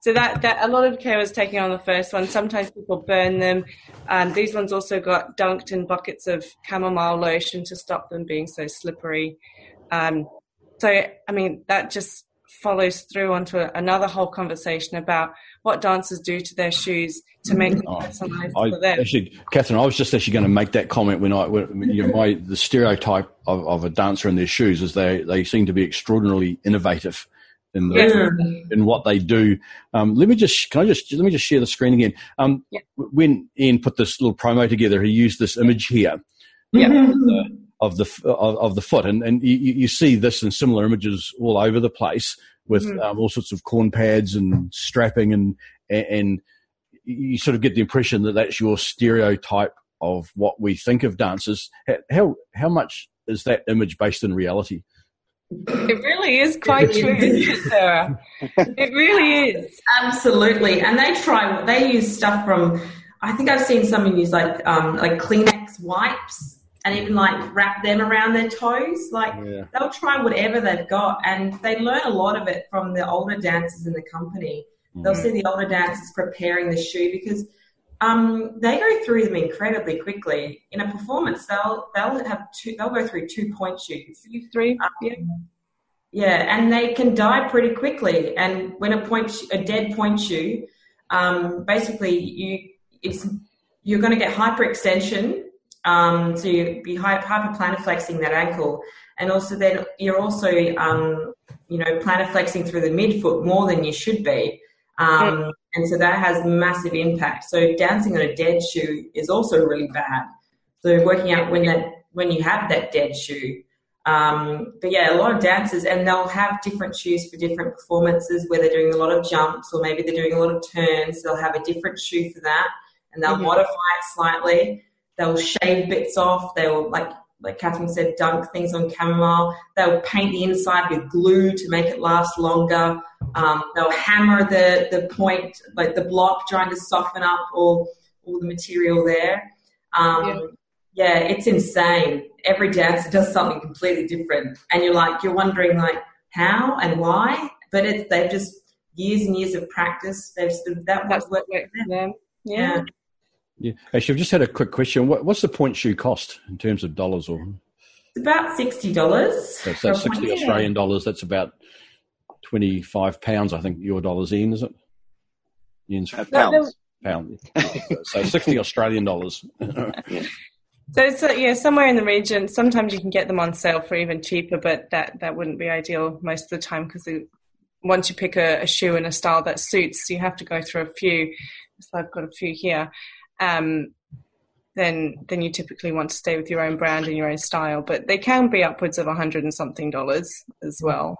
So that, that a lot of care was taken on the first one. Sometimes people burn them. Um, these ones also got dunked in buckets of chamomile lotion to stop them being so slippery. Um, so I mean that just follows through onto another whole conversation about what dancers do to their shoes to make them oh, personalized I, for them. Actually, Catherine, I was just actually going to make that comment when I, when, you know, my the stereotype of, of a dancer in their shoes is they they seem to be extraordinarily innovative in the, yeah. in what they do. Um, let me just can I just let me just share the screen again. Um, yeah. When Ian put this little promo together, he used this image here. Yeah. Mm-hmm. Of the of, of, the foot, and and you, you, see this in similar images all over the place with mm-hmm. um, all sorts of corn pads and strapping, and and you sort of get the impression that that's your stereotype of what we think of dancers. How how much is that image based in reality? It really is quite true, Sarah. It really is. Absolutely. And they try, they use stuff from, I think I've seen someone use like, um, like Kleenex wipes and even like wrap them around their toes. Like yeah. they'll try whatever they've got and they learn a lot of it from the older dancers in the company. They'll mm. see the older dancers preparing the shoe because um, they go through them incredibly quickly. In a performance, they'll they'll have two. They'll go through two pointe shoes. Three, um, yeah. Yeah, and they can die pretty quickly. And when a point, a dead pointe shoe, um, basically you it's you're going to get hyperextension. Um, so you be hyperplantarflexing that ankle, and also then you're also um, you know plantarflexing through the midfoot more than you should be. Um, and so that has massive impact. So dancing on a dead shoe is also really bad. So working out when that when you have that dead shoe. Um, but yeah, a lot of dancers, and they'll have different shoes for different performances where they're doing a lot of jumps or maybe they're doing a lot of turns. They'll have a different shoe for that, and they'll mm-hmm. modify it slightly. They'll shave bits off. They'll like like Catherine said, dunk things on chamomile. They'll paint the inside with glue to make it last longer. Um, they'll hammer the, the point, like the block, trying to soften up all, all the material there. Um, yeah. yeah, it's insane. Every dancer does something completely different. And you're like, you're wondering like how and why, but it's, they've just years and years of practice. They've that That's worked for them. Yeah. yeah. Yeah. Actually, I've just had a quick question. What, what's the pointe shoe cost in terms of dollars or? It's about sixty dollars. That's, that's sixty Australian dollars. That's about twenty five pounds. I think your dollars in is it? Ian's uh, pounds. Pound. so sixty Australian dollars. So it's uh, yeah, somewhere in the region. Sometimes you can get them on sale for even cheaper, but that that wouldn't be ideal most of the time because once you pick a, a, shoe and a style that suits, you have to go through a few. So I've got a few here um, then then you typically want to stay with your own brand and your own style. But they can be upwards of a hundred and something dollars as well.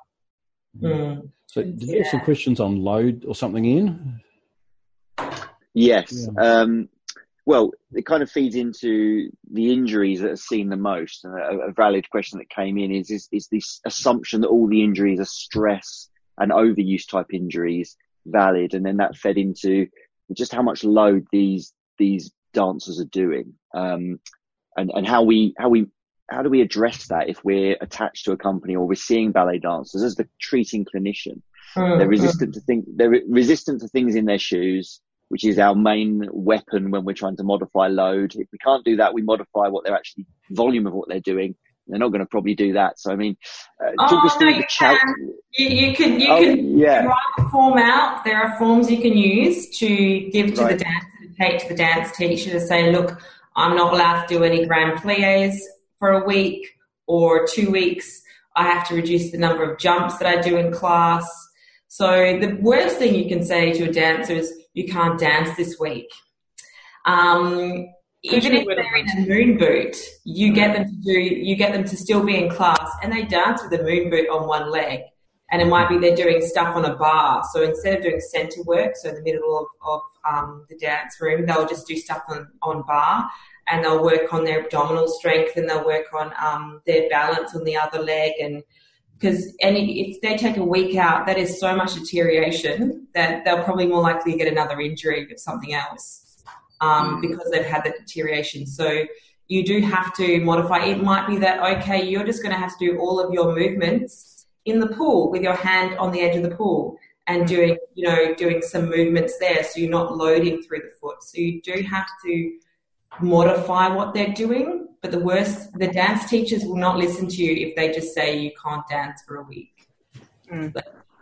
Mm. So, did you have some questions on load or something in? Yes. Yeah. Um, well, it kind of feeds into the injuries that are seen the most. A, a valid question that came in is, is is this assumption that all the injuries are stress and overuse type injuries valid, and then that fed into just how much load these these dancers are doing, um, and and how we how we how do we address that if we're attached to a company or we're seeing ballet dancers as the treating clinician? Mm-hmm. They're resistant to think they're resistant to things in their shoes, which is our main weapon when we're trying to modify load. If we can't do that, we modify what they're actually volume of what they're doing. They're not going to probably do that. So I mean, uh, talk oh, us through no, the challenge. You, you, can you oh, can yeah. write the form out. There are forms you can use to give to right. the dancer take to the dance teacher to say, look, I'm not allowed to do any grand plies for a week or two weeks. I have to reduce the number of jumps that I do in class. So the worst thing you can say to a dancer is, you can't dance this week. Um, even if they're in a moon boot, you get them to do, you get them to still be in class and they dance with a moon boot on one leg and it might be they're doing stuff on a bar. So instead of doing center work, so in the middle of, of um, the dance room, they'll just do stuff on, on bar and they'll work on their abdominal strength and they'll work on um, their balance on the other leg and because any if they take a week out, that is so much deterioration that they'll probably more likely get another injury of something else um, mm. because they've had that deterioration. So you do have to modify. It might be that okay, you're just going to have to do all of your movements in the pool with your hand on the edge of the pool. And doing, you know, doing some movements there. So you're not loading through the foot. So you do have to modify what they're doing. But the worst, the dance teachers will not listen to you if they just say you can't dance for a week. Mm.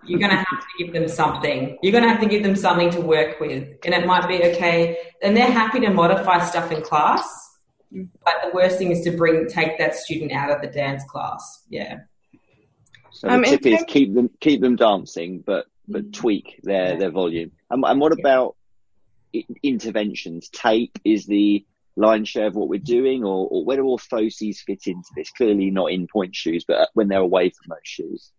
You're going to have to give them something. You're going to have to give them something to work with. And it might be okay. And they're happy to modify stuff in class. Mm. But the worst thing is to bring, take that student out of the dance class. Yeah. So the um, tip is keep them, keep them dancing, but, but mm. tweak their, yeah. their volume. And, and what about interventions? Tape is the line share of what we're doing, or, or where do orthoses fit into this? Clearly not in point shoes, but when they're away from those shoes.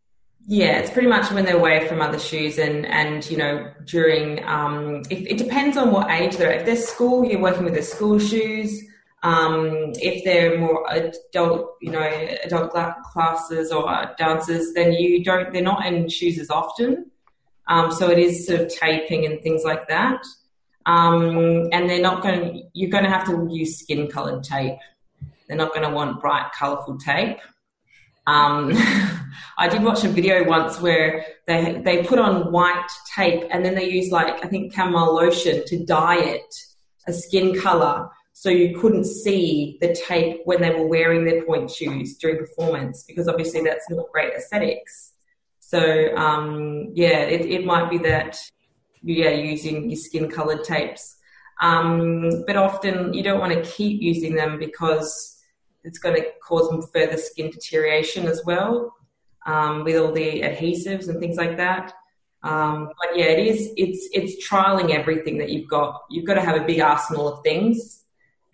Yeah, it's pretty much when they're away from other shoes and, and you know, during, um, if, it depends on what age they're at. If they're school, you're working with their school shoes. Um, if they're more adult, you know, adult classes or dancers, then you don't, they're not in shoes as often. Um, so it is sort of taping and things like that. Um, and they're not going, you're going to have to use skin colored tape. They're not going to want bright, colorful tape. Um, I did watch a video once where they they put on white tape and then they use like I think chamomile lotion to dye it a skin color so you couldn't see the tape when they were wearing their pointe shoes during performance because obviously that's not great aesthetics. So um, yeah, it, it might be that yeah using your skin colored tapes, um, but often you don't want to keep using them because it's going to cause further skin deterioration as well um, with all the adhesives and things like that. Um, but yeah, it is. It's it's trialing everything that you've got. You've got to have a big arsenal of things,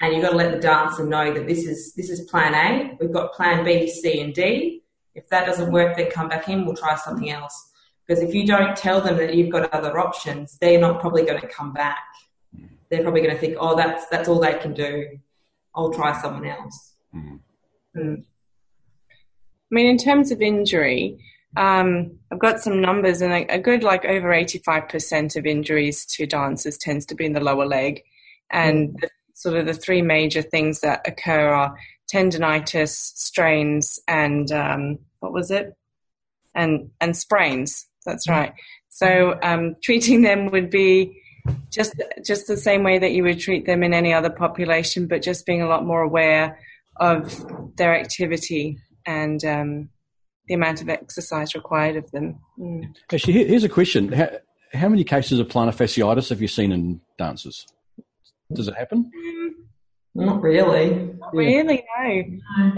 and you've got to let the dancer know that this is this is Plan A. We've got Plan B, C, and D. If that doesn't work, then come back in. We'll try something else. Because if you don't tell them that you've got other options, they're not probably going to come back. They're probably going to think, "Oh, that's that's all they can do. I'll try someone else." Mm. Mm. I mean, in terms of injury, um, I've got some numbers, and a, a good like over 85% of injuries to dancers tends to be in the lower leg. And mm. the, sort of the three major things that occur are tendonitis, strains, and um, what was it? And and sprains. That's right. So um, treating them would be just just the same way that you would treat them in any other population, but just being a lot more aware of their activity and um, the amount of exercise required of them. Mm. Actually, here's a question: how, how, many cases of plantar fasciitis have you seen in dancers? Does it happen? Not really. Not really, no. Um,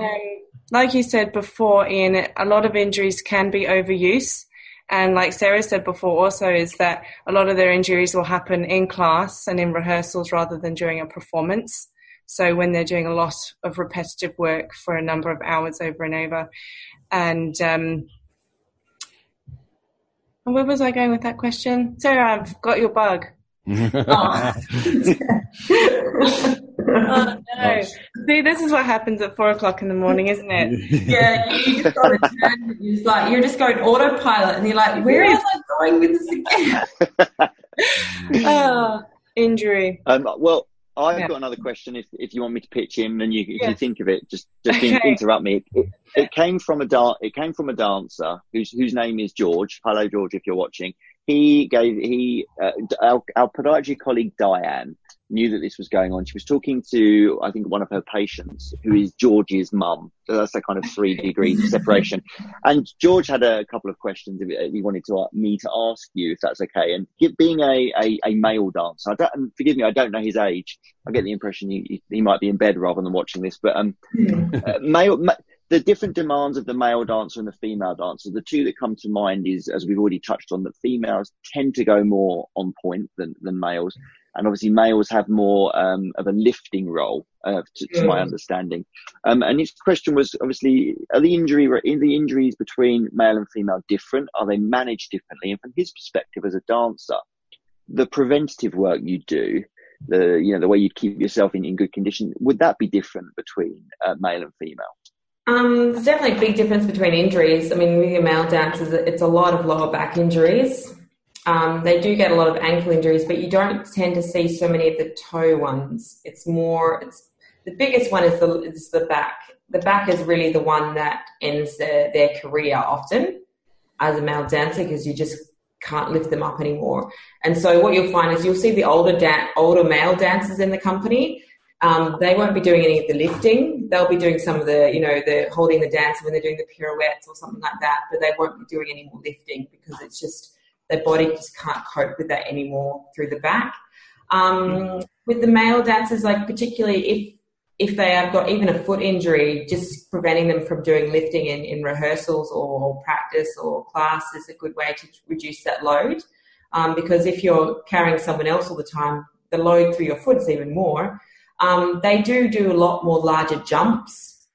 like you said before, Ian, a lot of injuries can be overuse. And like Sarah said before, also is that a lot of their injuries will happen in class and in rehearsals rather than during a performance. So when they're doing a lot of repetitive work for a number of hours over and over, and um, where was I going with that question? Sarah, I've got your bug. oh. oh no! See, this is what happens at four o'clock in the morning, isn't it? yeah, you just got to turn. It's like you're just going autopilot, and you're like, where am I going with this again?" oh, injury. Um, well, I've yeah. got another question. If if you want me to pitch in, and you if yeah. you think of it, just just okay. interrupt me. It, it, came from a da- It came from a dancer whose whose name is George. Hello, George, if you're watching. He gave he uh, our, our podiatry colleague Diane knew that this was going on. She was talking to, I think, one of her patients, who is George's mum. So that's a kind of three degrees of separation. And George had a couple of questions if he wanted to me to ask you, if that's okay. And being a, a, a male dancer, I don't, forgive me, I don't know his age. I get the impression he, he might be in bed rather than watching this. But um, uh, male. Ma- the different demands of the male dancer and the female dancer, the two that come to mind is, as we've already touched on, that females tend to go more on pointe than, than males and obviously males have more um, of a lifting role, uh, to, to, my understanding. Um, and his question was obviously, are the injury in the injuries between male and female different? Are they managed differently? And from his perspective as a dancer, the preventative work you do, the you know the way you keep yourself in, in good condition, would that be different between uh, male and female? Um, there's definitely a big difference between injuries. I mean, with your male dancers, it's a lot of lower back injuries. Um, they do get a lot of ankle injuries, but you don't tend to see so many of the toe ones. It's more, it's the biggest one is the is the back. The back is really the one that ends their, their career often as a male dancer because you just can't lift them up anymore. And so what you'll find is you'll see the older dan- older male dancers in the company. Um, they won't be doing any of the lifting. They'll be doing some of the, you know, the holding the dance when they're doing the pirouettes or something like that. But they won't be doing any more lifting because it's just their body just can't cope with that anymore through the back. Um, with the male dancers, like particularly if if they have got even a foot injury, just preventing them from doing lifting in, in rehearsals or practice or class is a good way to reduce that load. Um, because if you're carrying someone else all the time, the load through your foot is even more. Um, they do do a lot more larger jumps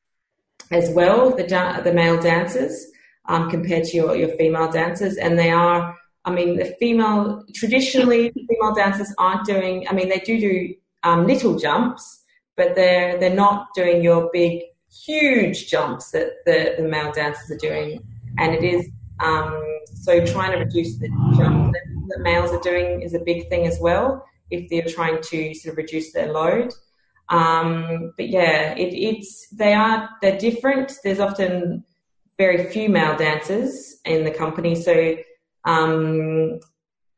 as well, the, the male dancers, um, compared to your, your female dancers. And they are, I mean, the female, traditionally, female dancers aren't doing, I mean, they do do um, little jumps, but they're they're not doing your big huge jumps that the, the male dancers are doing. And it is um, so trying to reduce the jump that, that, males are doing is a big thing as well if they're trying to sort of reduce their load. Um, but yeah it, it's they are they're different. There's often very few male dancers in the company. So um,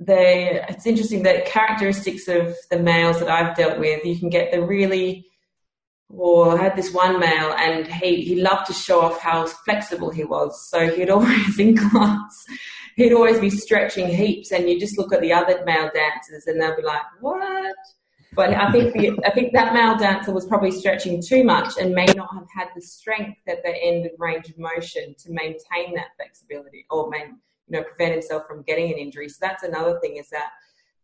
they it's interesting that characteristics of the males that I've dealt with you can get the really or I had this one male and he, he loved to show off how flexible he was. So he'd always in class, he'd always be stretching heaps and you just look at the other male dancers and they'll be like, what? But I think the, I think that male dancer was probably stretching too much and may not have had the strength at the end of range of motion to maintain that flexibility or main, you know, prevent himself from getting an injury. So that's another thing is that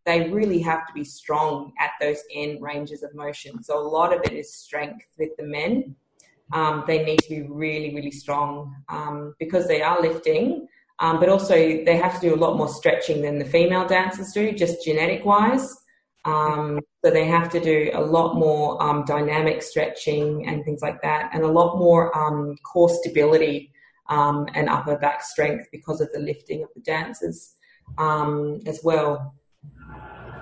they really have to be strong at those end ranges of motion. So a lot of it is strength with the men. Um, they need to be really, really strong um, because they are lifting, um, but also they have to do a lot more stretching than the female dancers do, just genetic wise. Um, so they have to do a lot more um, dynamic stretching and things like that, and a lot more um, core stability and upper back strength because of the lifting of the dancers as well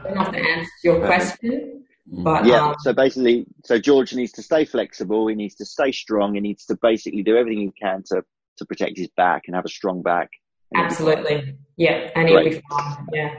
don't have to answer your question. But, yeah, um, so basically, so George needs to stay flexible. He needs to stay strong. He needs to basically do everything he can to to protect his back and have a strong back. Absolutely, yeah, and he'll be fine. Yeah.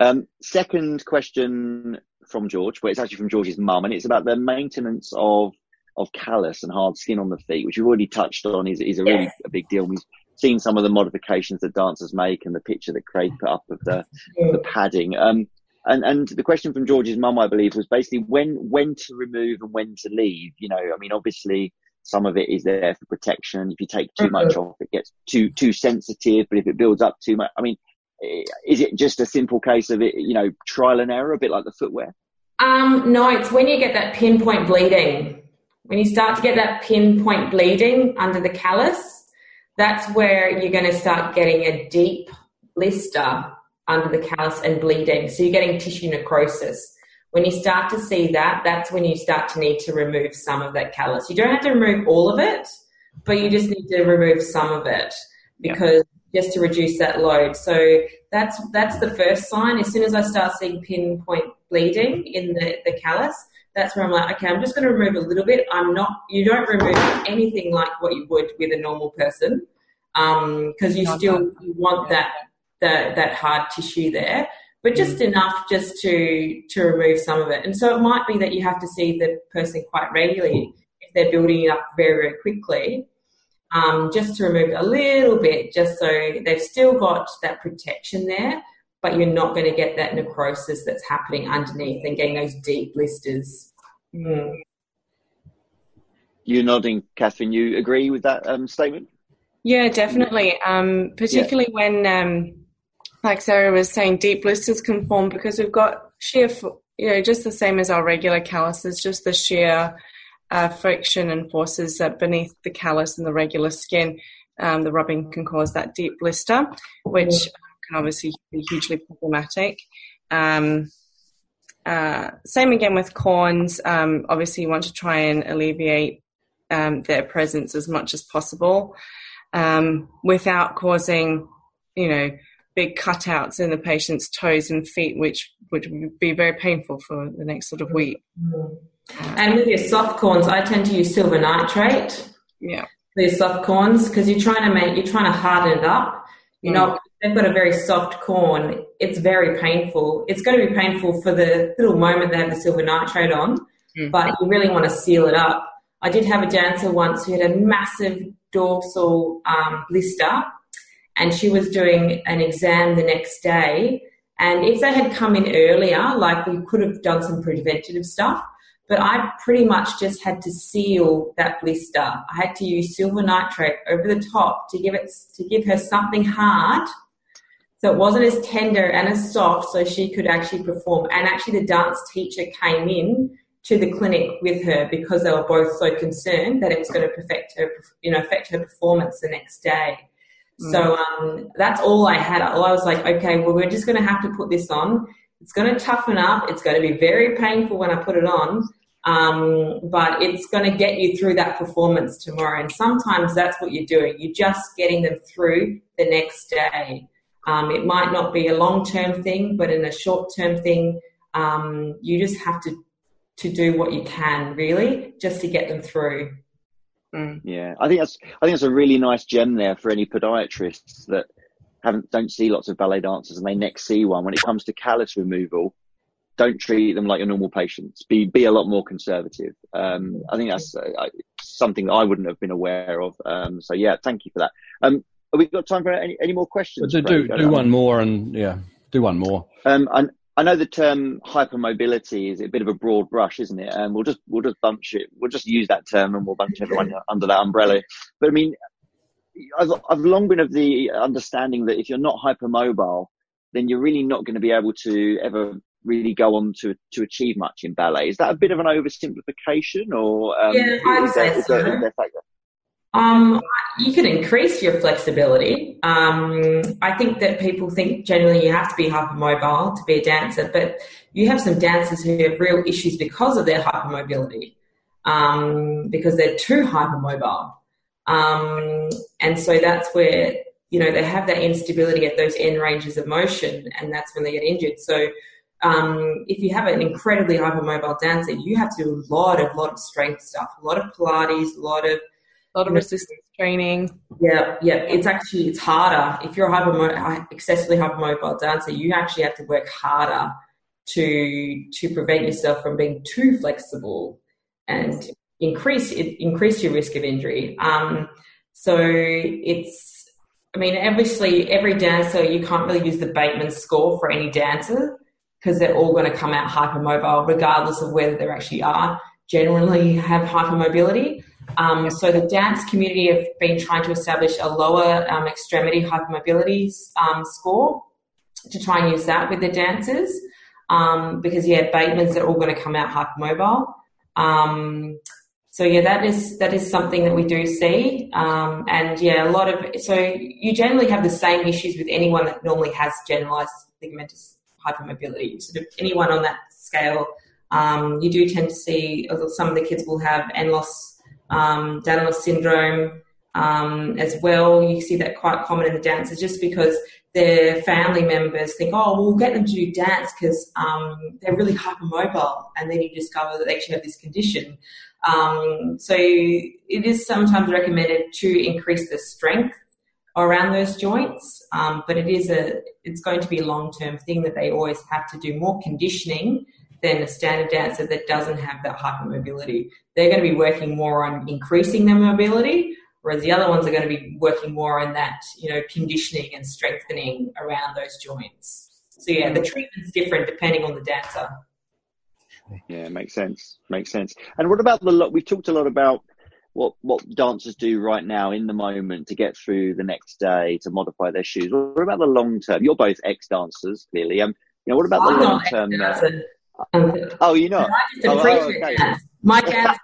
Um, second question from George, but it's actually from George's mum, and it's about the maintenance of of callus and hard skin on the feet, which we've already touched on. is is a really yes. a big deal. We've seen some of the modifications that dancers make and the picture that Craig put up of the yeah. the padding. Um, and and the question from George's mum, I believe, was basically when when to remove and when to leave. You know, I mean, obviously some of it is there for protection. If you take too much mm-hmm. off, it gets too too sensitive. But if it builds up too much, I mean, is it just a simple case of it? You know, trial and error, a bit like the footwear. Um, no, it's when you get that pinpoint bleeding. When you start to get that pinpoint bleeding under the callus, that's where you're going to start getting a deep blister under the callus and bleeding. So you're getting tissue necrosis. When you start to see that, that's when you start to need to remove some of that callus. You don't have to remove all of it, but you just need to remove some of it because yeah. just to reduce that load. So that's that's the first sign. As soon as I start seeing pinpoint bleeding in the, the callus, that's where I'm like, okay, I'm just going to remove a little bit. I'm not, you don't remove anything like what you would with a normal person because um, you still you want that the, that hard tissue there, but just mm. enough just to to remove some of it. And so it might be that you have to see the person quite regularly if they're building it up very very quickly, um, just to remove a little bit, just so they've still got that protection there, but you're not going to get that necrosis that's happening underneath and getting those deep blisters. Mm. You're nodding, Catherine. You agree with that um, statement? Yeah, definitely. Um, particularly yeah. when um, like Sarah was saying, deep blisters can form because we've got shear, you know, just the same as our regular calluses, just the shear uh, friction and forces that beneath the callus and the regular skin. Um, the rubbing can cause that deep blister, which can obviously be hugely problematic. Um, uh, same again with corns. Um, obviously, you want to try and alleviate um, their presence as much as possible um, without causing, you know, big cutouts in the patient's toes and feet, which would be very painful for the next sort of week. And with your soft corns, I tend to use silver nitrate. Yeah. For your soft corns, because you're trying to make, you're trying to harden it up. You know, they've got a very soft corn. It's very painful. It's going to be painful for the little moment they have the silver nitrate on, mm. but you really want to seal it up. I did have a dancer once who had a massive dorsal um, blister, and she was doing an exam the next day. And if they had come in earlier, like we could have done some preventative stuff, but I pretty much just had to seal that blister. I had to use silver nitrate over the top to give it to give her something hard, so it wasn't as tender and as soft, so she could actually perform. And actually, the dance teacher came in to the clinic with her because they were both so concerned that it was going to affect her, you know, affect her performance the next day. Mm. So um, that's all I had. All I was like, okay, well, we're just going to have to put this on. It's going to toughen up. It's going to be very painful when I put it on. Um, but it's going to get you through that performance tomorrow. And sometimes that's what you're doing. You're just getting them through the next day. Um, it might not be a long term thing, but in a short term thing, um, you just have to to do what you can really just to get them through. Mm. Yeah, I think that's I think that's a really nice gem there for any podiatrists that haven't don't see lots of ballet dancers and they next see one. When it comes to callus removal, don't treat them like your normal patients. Be be a lot more conservative. Um, I think that's uh, something I wouldn't have been aware of. Um, so yeah, thank you for that. Um, have we got time for any, any more questions? Do, do, do one more and yeah, do one more. Um, I, I know the term hypermobility is a bit of a broad brush, isn't it? And we'll just we'll just bunch it. We'll just use that term and we'll bunch everyone under that umbrella. But I mean, I've I've long been of the understanding that if you're not hypermobile, then you're really not going to be able to ever really go on to to achieve much in ballet. Is that a bit of an oversimplification, or um, yeah, I'd say so. Um, you can increase your flexibility. Um, I think that people think generally you have to be hypermobile to be a dancer, but you have some dancers who have real issues because of their hypermobility, um, because they're too hypermobile. Um, and so that's where, you know, they have that instability at those end ranges of motion, and that's when they get injured. So um, if you have an incredibly hypermobile dancer, you have to do a lot of lot of strength stuff, a lot of Pilates, a lot of a lot of resistance training. Yeah, yeah. It's actually it's harder if you're a hypermo- excessively hypermobile dancer. You actually have to work harder to to prevent yourself from being too flexible and increase it increase your risk of injury. Um, so it's I mean, obviously every dancer you can't really use the Beighton score for any dancer because they're all going to come out hypermobile, regardless of whether they actually are generally have hypermobility. Um, so the dance community have been trying to establish a lower um, extremity hypermobility um, score to try and use that with the dancers um, because yeah, Beighton's are all going to come out hypermobile. Um, so yeah, that is that is something that we do see, um, and yeah, a lot of so you generally have the same issues with anyone that normally has generalized ligamentous hypermobility. Sort of anyone on that scale, you do tend to see some of the kids will have Ehlers um, Danlos syndrome um, as well. You see that quite common in the dancers just because their family members think, oh, we'll get them to do dance because um, they're really hypermobile, and then you discover that they actually have this condition. Um, so it is sometimes recommended to increase the strength around those joints, um, but it is a it's going to be a long term thing that they always have to do more conditioning than a standard dancer that doesn't have that hypermobility. They're going to be working more on increasing their mobility, whereas the other ones are going to be working more on that you know conditioning and strengthening around those joints. So yeah, the treatment's different depending on the dancer. Yeah, makes sense. Makes sense. And what about the lot? We've talked a lot about what what dancers do right now in the moment to get through the next day to modify their shoes. What about the long term? You're both ex dancers, clearly. Um, you know, what about the long term? Uh, oh, you know. Oh, oh, okay. My dad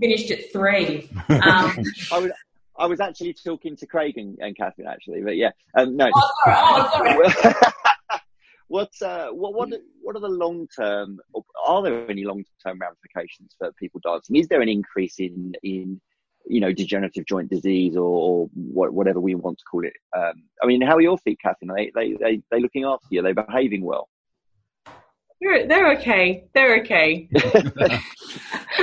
finished at three. Um, I was I was actually talking to Craig and, and Catherine actually, but yeah, um, no. Oh, sorry. Oh, sorry. what, uh, what, what, what are the long term? Are there any long term ramifications for people dancing? Is there an increase in in you know, degenerative joint disease or, or what, whatever we want to call it. Um, I mean, how are your feet, Catherine? Are they, they, they, they looking after you? Are they behaving well? They're, okay. They're okay.